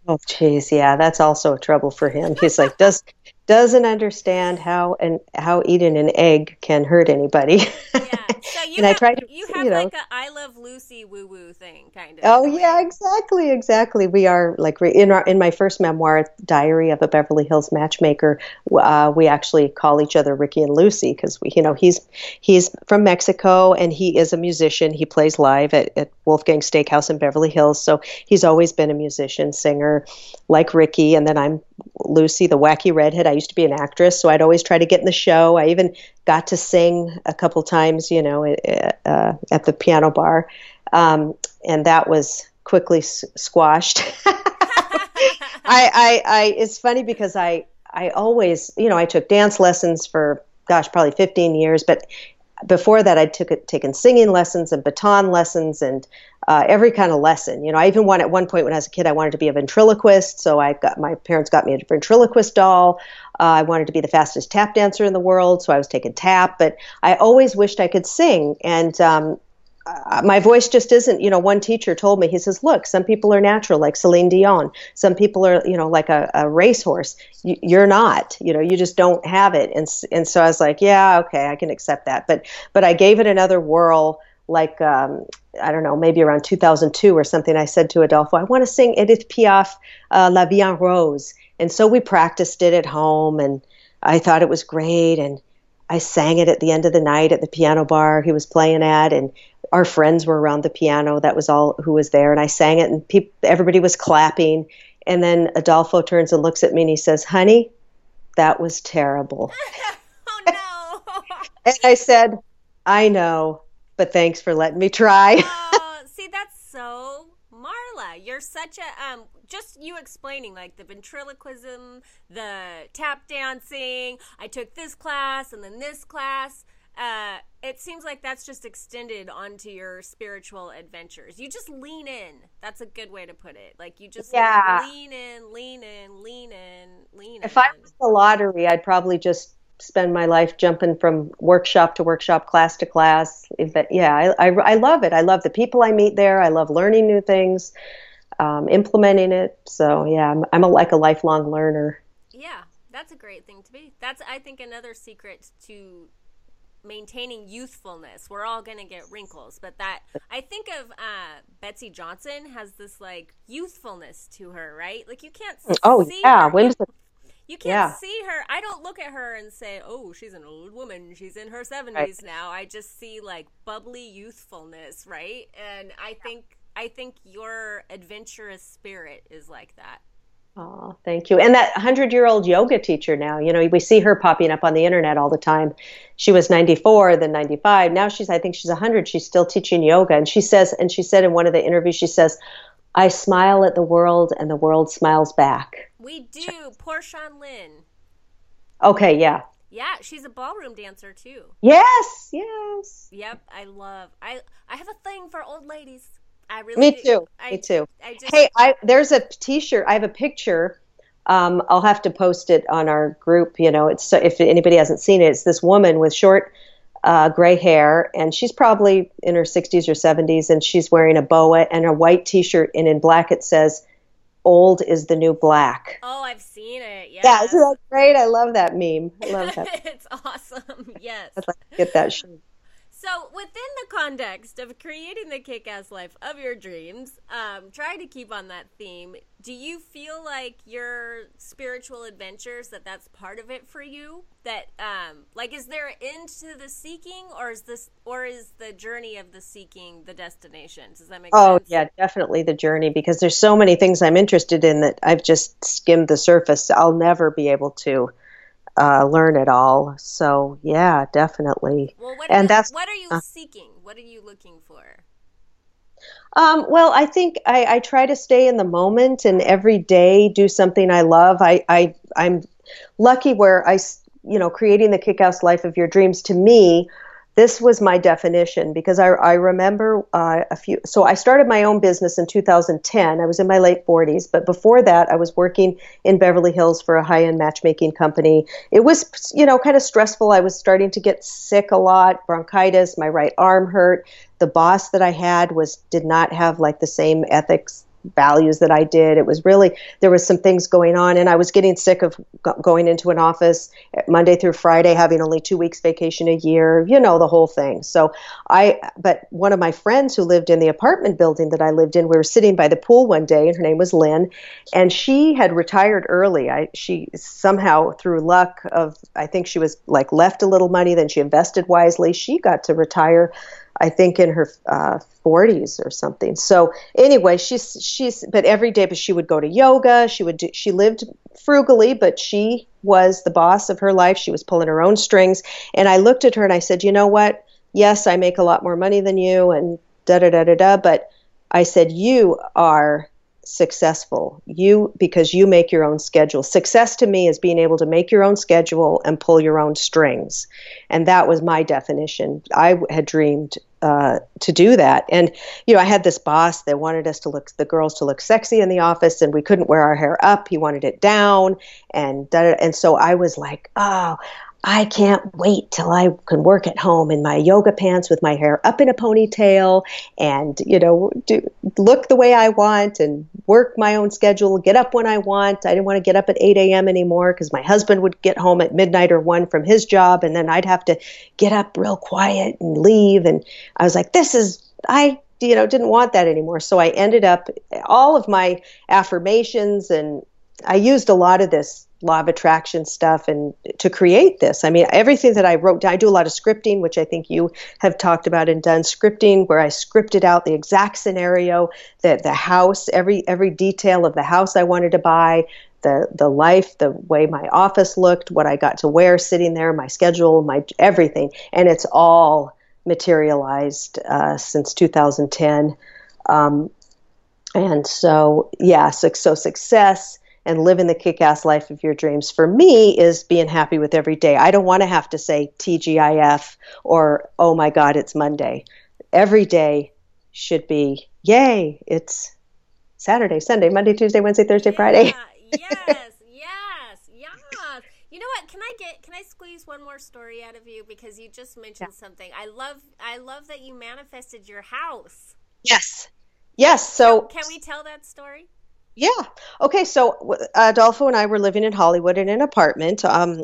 Oh, jeez, yeah, that's also a trouble for him. He's like does doesn't understand how and how eating an egg can hurt anybody. Yeah. So you And I have, try to, you have you know- like a I love Lucy woo woo thing, kind of. Oh yeah, exactly, exactly. We are like re- in our in my first memoir, Diary of a Beverly Hills Matchmaker. Uh, we actually call each other Ricky and Lucy because we, you know, he's he's from Mexico and he is a musician. He plays live at, at Wolfgang Steakhouse in Beverly Hills, so he's always been a musician, singer, like Ricky. And then I'm Lucy, the wacky redhead. I used to be an actress, so I'd always try to get in the show. I even got to sing a couple times, you know, at, uh, at the piano bar, um, and that was quickly s- squashed. I, I, I, it's funny because I, I always, you know, I took dance lessons for, gosh, probably 15 years, but before that, I took taken singing lessons and baton lessons and uh, every kind of lesson. You know, I even wanted at one point when I was a kid, I wanted to be a ventriloquist. So I got my parents got me a ventriloquist doll. Uh, I wanted to be the fastest tap dancer in the world, so I was taking tap. But I always wished I could sing, and um, uh, my voice just isn't. You know, one teacher told me, he says, "Look, some people are natural, like Celine Dion. Some people are, you know, like a, a racehorse. You, you're not. You know, you just don't have it." And and so I was like, "Yeah, okay, I can accept that." But but I gave it another whirl. Like um, I don't know, maybe around 2002 or something. I said to Adolfo, "I want to sing Edith Piaf, uh, La Vie en Rose." And so we practiced it at home, and I thought it was great. And I sang it at the end of the night at the piano bar he was playing at. And our friends were around the piano. That was all who was there. And I sang it, and pe- everybody was clapping. And then Adolfo turns and looks at me and he says, Honey, that was terrible. oh, no. and I said, I know, but thanks for letting me try. oh, see, that's so Marla. You're such a, um, just you explaining like the ventriloquism, the tap dancing. I took this class and then this class uh, it seems like that's just extended onto your spiritual adventures. You just lean in. That's a good way to put it. Like you just yeah. lean in, lean in, lean in, lean if in. If I was the lottery, I'd probably just spend my life jumping from workshop to workshop, class to class. But yeah, I, I, I love it. I love the people I meet there. I love learning new things, um, implementing it. So yeah, I'm, I'm a, like a lifelong learner. Yeah, that's a great thing to be. That's I think another secret to maintaining youthfulness. We're all going to get wrinkles, but that I think of uh, Betsey Johnson has this like youthfulness to her, right? Like you can't. Oh yeah, her. You can't yeah. see her. I don't look at her and say, "Oh, she's an old woman. She's in her seventies right. now." I just see like bubbly youthfulness, right? And I think I think your adventurous spirit is like that. Oh, thank you. And that 100 year old yoga teacher now, you know, we see her popping up on the internet all the time. She was 94, then 95. Now she's, I think she's 100. She's still teaching yoga. And she says, and she said in one of the interviews, she says, I smile at the world and the world smiles back. We do. Porchon-Lynch. Okay, yeah. Yeah, she's a ballroom dancer too. Yes, yes. Yep, I love. I I have a thing for old ladies. I really Me too. I, Me too. I just, hey, I there's a T-shirt. I have a picture. Um, I'll have to post it on our group. You know, it's if anybody hasn't seen it, it's this woman with short uh, gray hair, and she's probably in her 60s or 70s, and she's wearing a boa and a white T-shirt, and in black it says, "Old is the new black." Oh, I've seen it. Yeah, yeah, isn't that great? I love that meme. I love that. it's awesome. Yes, I'd like to get that shirt. So, within the context of creating the kick ass life of your dreams, um, try to keep on that theme. Do you feel like your spiritual adventures that that's part of it for you? That, um, like, is there an end to the seeking, or is this, or is the journey of the seeking the destination? Does that make oh, sense? Oh, yeah, definitely the journey because there's so many things I'm interested in that I've just skimmed the surface. I'll never be able to uh, learn it all. So yeah, definitely. Well, what and you, that's what are you uh, seeking? What are you looking for? Um, well, I think I, I, try to stay in the moment and every day do something I love. I, I I'm lucky where I you know creating the kick-ass life of your dreams to me this was my definition because I, I remember uh, a few. So I started my own business in 2010. I was in my late 40s, but before that, I was working in Beverly Hills for a high-end matchmaking company. It was, you know, kind of stressful. I was starting to get sick a lot, bronchitis. My right arm hurt. The boss that I had was did not have like the same ethics values that I did. It was really there was some things going on, and I was getting sick of going into an office Monday through Friday, having only two weeks vacation a year. You know the whole thing. So I, but one of my friends who lived in the apartment building that I lived in, we were sitting by the pool one day, and her name was Lynn, and she had retired early. I she somehow through luck of I think she was like left a little money, then she invested wisely. She got to retire I think in her uh, 40s or something. So anyway, she's she's but every day, but she would go to yoga. She would do, she lived frugally, but she was the boss of her life. She was pulling her own strings. And I looked at her and I said, you know what? Yes, I make a lot more money than you, and da da da da da. But I said, you are successful. You because you make your own schedule. Success to me is being able to make your own schedule and pull your own strings. And that was my definition. I had dreamed uh, to do that. And you know, I had this boss that wanted us to look the girls to look sexy in the office, and we couldn't wear our hair up. He wanted it down, and and so I was like, oh, I can't wait till I can work at home in my yoga pants with my hair up in a ponytail and, you know, do, look the way I want and work my own schedule, get up when I want. I didn't want to get up at 8 a.m. anymore because my husband would get home at midnight or 1 from his job and then I'd have to get up real quiet and leave. And I was like, this is, I, you know, didn't want that anymore. So I ended up, all of my affirmations and I used a lot of this law of attraction stuff and to create this. I mean, everything that I wrote down, I do a lot of scripting, which I think you have talked about and done scripting, where I scripted out the exact scenario, that the house, every every detail of the house I wanted to buy, the the life, the way my office looked, what I got to wear sitting there, my schedule, my everything, and it's all materialized uh, since 2010. Um, and so, yeah, so, so success and living the kick ass life of your dreams for me is being happy with every day. I don't want to have to say TGIF or, oh my God, it's Monday. Every day should be, yay, it's Saturday, Sunday, Monday, Tuesday, Wednesday, Thursday, yeah, Friday. yes, yes, yes. You know what? Can I get can I squeeze one more story out of you because you just mentioned yeah. something. I love I love that you manifested your house. Yes. Yes. So can, can we tell that story? Yeah. Okay. So Adolfo and I were living in Hollywood in an apartment um,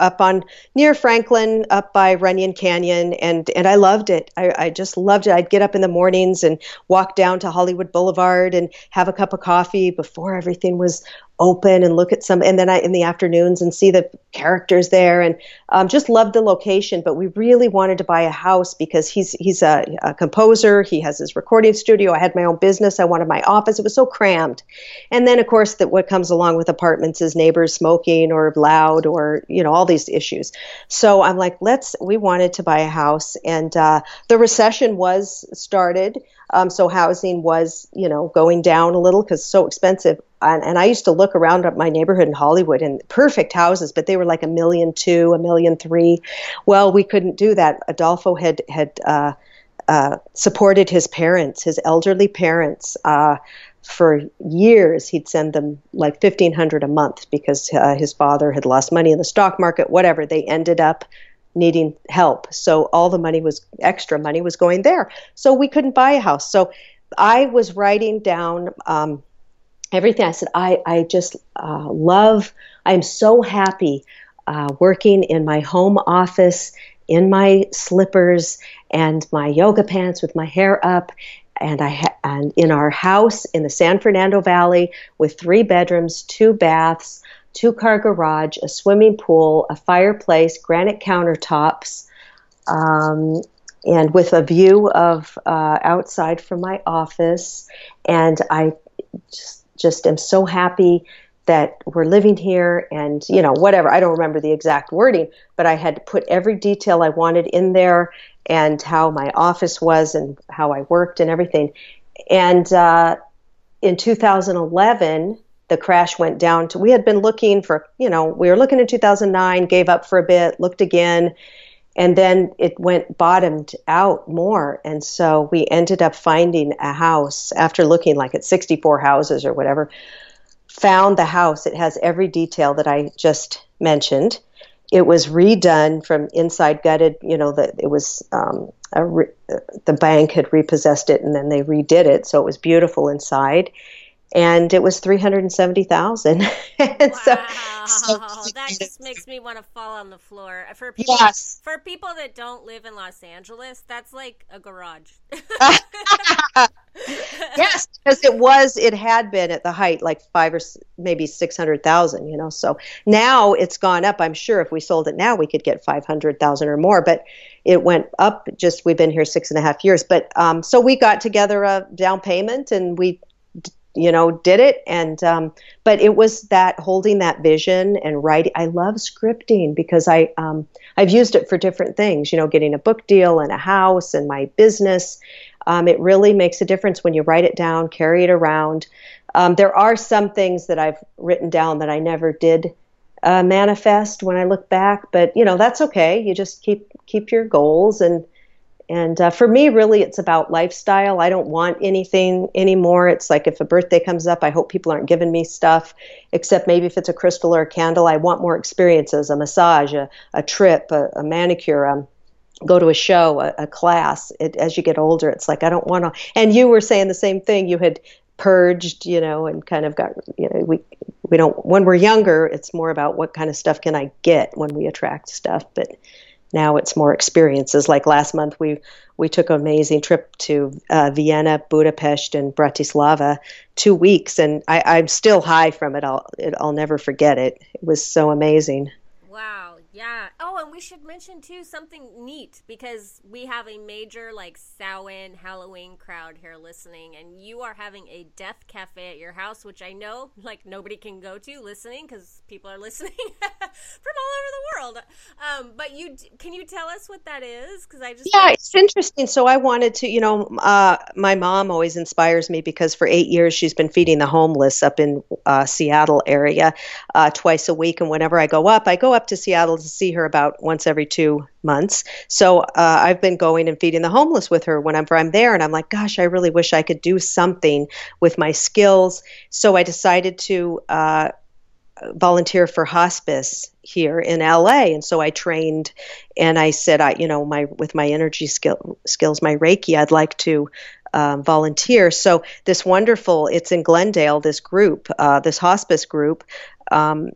up on near Franklin, up by Runyon Canyon, and and I loved it. I, I just loved it. I'd get up in the mornings and walk down to Hollywood Boulevard and have a cup of coffee before everything was open and look at some and then I in the afternoons and see the characters there. And um, just loved the location but we really wanted to buy a house because he's he's a, a, composer. He has his recording studio. I had my own business. I wanted my office. It was so crammed. And then of course that what comes along with apartments is neighbors smoking or loud or you know all these issues. So I'm like let's we wanted to buy a house. And uh, the recession was started um, so housing was, you know, going down a little because so expensive. And, and, I used to look around at my neighborhood in Hollywood and perfect houses, but they were like a million two, a million three. Well, we couldn't do that. Adolfo had had uh, uh, supported his parents, his elderly parents. Uh, for years, he'd send them like fifteen hundred a month because uh, his father had lost money in the stock market. Whatever, they ended up needing help. So all the money was extra money was going there. So we couldn't buy a house. So I was writing down um, everything. I said, I, I just uh, love, I'm so happy uh, working in my home office in my slippers and my yoga pants with my hair up and I ha- and in our house in the San Fernando Valley with three bedrooms, two baths, two car garage, a swimming pool, a fireplace, granite countertops, um, and with a view of uh, outside from my office. And I just, just am so happy that we're living here and you know whatever i don't remember the exact wording but i had to put every detail i wanted in there and how my office was and how i worked and everything and uh, in 2011 the crash went down to we had been looking for you know we were looking in 2009 gave up for a bit looked again and then it went bottomed out more. And so we ended up finding a house after looking like at 64 houses or whatever found the house. It has every detail that i just mentioned. It was redone from inside gutted you know that it was um, re- the bank had repossessed it and then they redid it. So it was beautiful inside and it was 370,000. wow. so, so, that just makes me want to fall on the floor. For people yes. for people that don't live in Los Angeles, that's like a garage. yes, because it was it had been at the height like 5 or maybe 600,000, you know. So now it's gone up. I'm sure if we sold it now we could get 500,000 or more, but it went up just we've been here six and a half years but um, so we got together a down payment and we you know did it. And um, but it was that holding that vision and writing i love scripting because i um, i've used it for different things you know getting a book deal and a house and my business. Um, it really makes a difference when you write it down carry it around. Um, there are some things that i've written down that i never did uh, manifest when i look back but you know that's okay. You just keep keep your goals and and uh, for me, really, it's about lifestyle. I don't want anything anymore. It's like if a birthday comes up, I hope people aren't giving me stuff, except maybe if it's a crystal or a candle. I want more experiences a massage, a, a trip, a, a manicure. Um, go to a show, a, a class. It, as you get older, it's like I don't want to. And you were saying the same thing. You had purged, you know, and kind of got, you know, we we don't. When we're younger, it's more about what kind of stuff can I get when we attract stuff. But now it's more experiences. Like last month, we we took an amazing trip to uh, Vienna, Budapest, and Bratislava, two weeks, and I, am still high from it. I'll it, I'll never forget it. It was so amazing. Wow. Yeah. Oh, and we should mention too something neat because we have a major like Samhain Halloween crowd here listening, and you are having a death cafe at your house, which I know like nobody can go to listening because people are listening from all over the world. Um, but you can you tell us what that is? Because I just yeah, it's interesting. So I wanted to, you know, uh, my mom always inspires me because for eight years she's been feeding the homeless up in uh, Seattle area uh, twice a week, and whenever I go up, I go up to Seattle see her about once every two months. So uh, I've been going and feeding the homeless with her whenever I'm there. And I'm like, gosh, I really wish I could do something with my skills. So I decided to uh, volunteer for hospice here in LA. And so I trained and I said, I, you know, my, with my energy skill, skills, my Reiki, I'd like to um, volunteer. So this wonderful, it's in Glendale, this group, uh, this hospice group, um,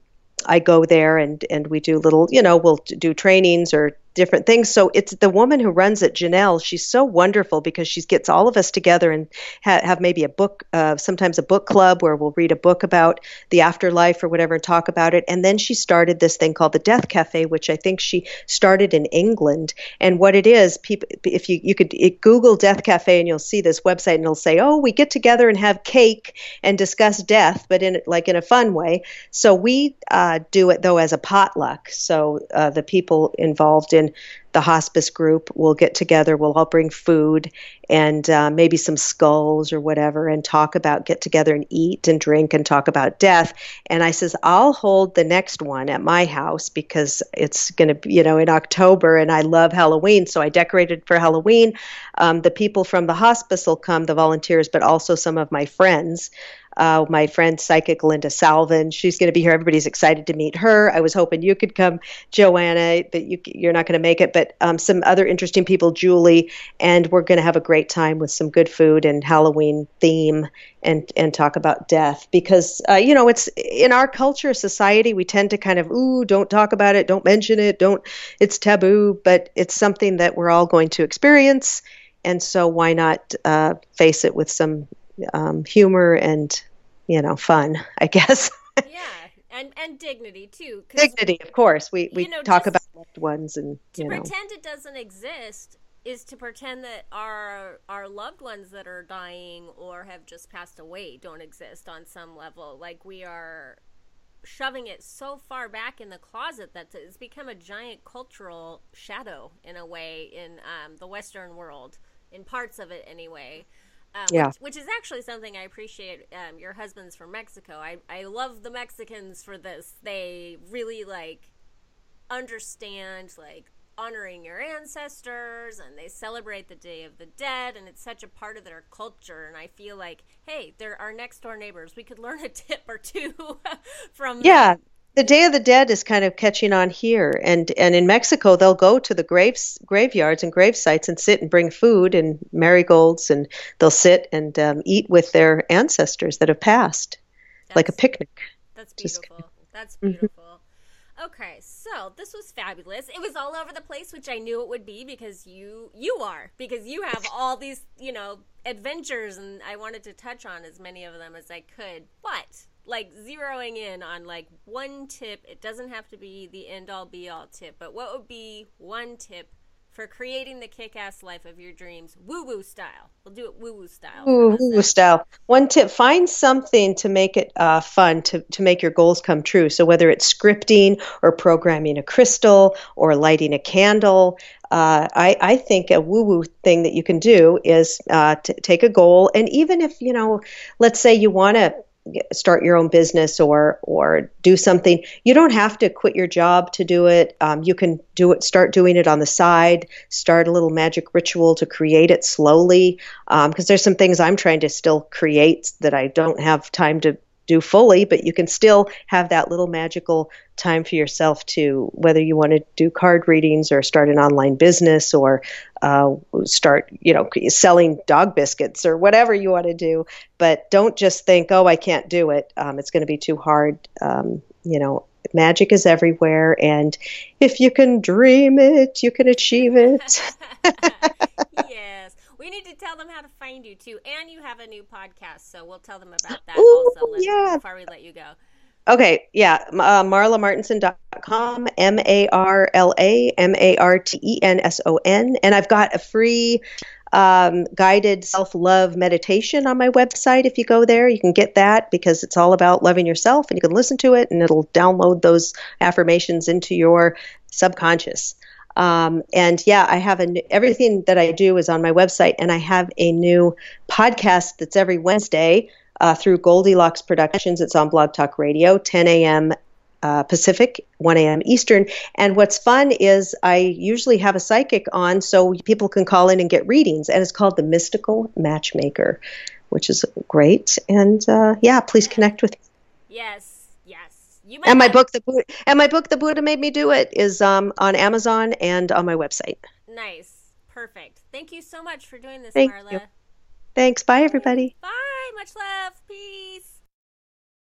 I go there and and we do little, you know, we'll do trainings or different things. So it's the woman who runs it, Janelle. She's so wonderful because she gets all of us together and ha- have maybe a book, uh, sometimes a book club where we'll read a book about the afterlife or whatever and talk about it. And then she started this thing called the Death Cafe, which I think she started in England. And what it is, people, if you you could it, Google Death Cafe and you'll see this website and it'll say, oh, we get together and have cake and discuss death, but in like in a fun way. So we uh, do it though as a potluck. So uh, the people involved in in the hospice group will get together. We'll all bring food and uh, maybe some skulls or whatever and talk about, get together and eat and drink and talk about death. And I says, I'll hold the next one at my house because it's going to be, you know, in October and I love Halloween. So I decorated for Halloween. Um, the people from the hospice will come, the volunteers, but also some of my friends uh, my friend psychic Linda Salvin. She's going to be here. Everybody's excited to meet her. I was hoping you could come, Joanna, but you, you're not going to make it. But um, some other interesting people, Julie, and we're going to have a great time with some good food and Halloween theme and and talk about death because uh, you know it's in our culture, society, we tend to kind of ooh, don't talk about it, don't mention it, don't. It's taboo, but it's something that we're all going to experience. And so, why not uh, face it with some um, humor and you know fun i guess. Yeah and and dignity too dignity of course. We we you know, talk about loved ones and to pretend know. it doesn't exist is to pretend that our our loved ones that are dying or have just passed away don't exist on some level. Like we are shoving it so far back in the closet that it's become a giant cultural shadow in a way in um, the western world in parts of it anyway um, yeah. Which, which, is actually something I appreciate. Um, your husband's from Mexico. I, I love the Mexicans for this. They really like understand like honoring your ancestors and they celebrate the Day of the Dead and it's such a part of their culture. And I feel like, hey, they're our next door neighbors. We could learn a tip or two from yeah. Them the Day of the Dead is kind of catching on here, and and in Mexico they'll go to the graves graveyards and grave sites and sit and bring food and marigolds, and they'll sit and um, eat with their ancestors that have passed, that's, like a picnic. That's beautiful. That's mm-hmm. beautiful. Mm-hmm. Okay, so this was fabulous. It was all over the place, which I knew it would be because you you are because you have all these you know adventures, and I wanted to touch on as many of them as I could, but like zeroing in on like one tip. It doesn't have to be the end all be all tip but what would be one tip for creating the kick-ass life of your dreams? Woo woo style. We'll do it woo woo style woo woo style. One tip find something to make it uh, fun to, to make your goals come true. So whether it's scripting or programming a crystal or lighting a candle uh, I, I, think a woo woo thing that you can do is uh, to take a goal, and even if you know, let's say you want to start your own business or or do something. You don't have to quit your job to do it. Um, you can do it start doing it on the side start a little magic ritual to create it slowly. Because um, there's some things i'm trying to still create that i don't have time to do fully, but you can still have that little magical time for yourself to whether you want to do card readings or start an online business or uh, start, you know, selling dog biscuits or whatever you want to do. But don't just think, oh, I can't do it. Um, it's going to be too hard. Um, you know, magic is everywhere. And if you can dream it, you can achieve it. We need to tell them how to find you too. And you have a new podcast, so we'll tell them about that Ooh, also yeah. before we let you go. Okay, yeah, uh, marlamartenson.com, M A R L A M A R T E N S O N. And I've got a free um, guided self love meditation on my website. If you go there, you can get that because it's all about loving yourself and you can listen to it and it'll download those affirmations into your subconscious. Um, and yeah, I have a, everything that I do is on my website, and I have a new podcast that's every Wednesday uh, through Goldilocks Productions. It's on Blog Talk Radio, 10 a.m. Uh, Pacific, 1 a.m. Eastern. And what's fun is I usually have a psychic on so people can call in and get readings, and it's called The Mystical Matchmaker, which is great. And uh, yeah, please connect with me. Yes. You And my have- book, the Buddha, and my book, The Buddha Made Me Do It, is um, on Amazon and on my website. Nice. Perfect. Thank you so much for doing this, Thank Marla. you. Thanks. Bye, everybody. Bye. Much love.